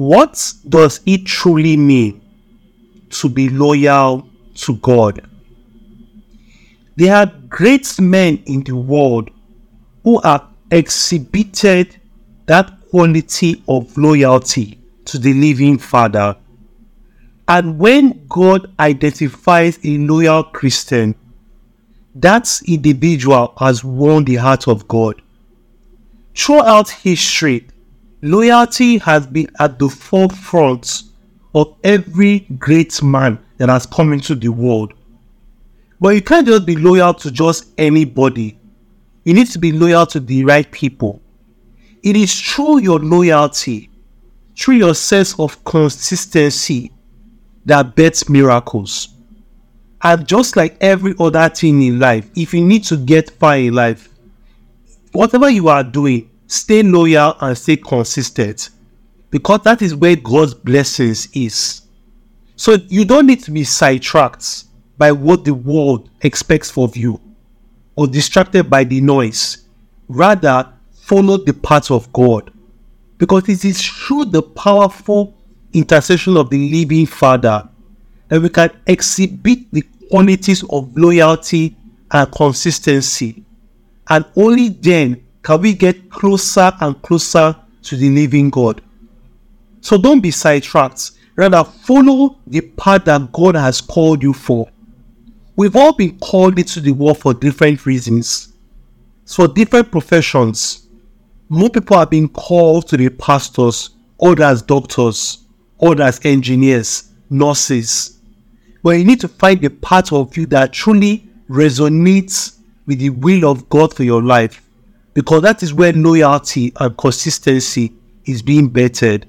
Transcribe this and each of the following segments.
What does it truly mean to be loyal to God? There are great men in the world who have exhibited that quality of loyalty to the living Father. And when God identifies a loyal Christian, that individual has won the heart of God. Throughout history, loyalty has been at the forefront of every great man that has come into the world. But you can't just be loyal to just anybody. You need to be loyal to the right people. It is through your loyalty, through your sense of consistency, that bets miracles. And just like every other thing in life, if you need to get far in life, whatever you are doing, stay loyal and stay consistent because that is where God's blessings is. So you don't need to be sidetracked by what the world expects of you or distracted by the noise. Rather, follow the path of God because it is through the powerful intercession of the living Father that we can exhibit the qualities of loyalty and consistency. And only then can we get closer and closer to the living God. So don't be sidetracked. Rather, follow the path that God has called you for. We've all been called into the world for different reasons, for different professions. More people are being called to be pastors, others doctors, others engineers, nurses. But you need to find the part of you that truly resonates with the will of God for your life because that is where loyalty and consistency is being bettered.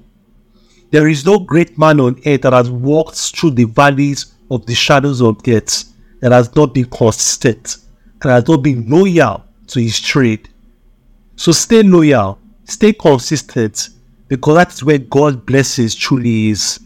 There is no great man on earth that has walked through the valleys of the shadows of death that has not been consistent and has not been loyal to his trade. So stay loyal, stay consistent, because that's where God's blessings truly is.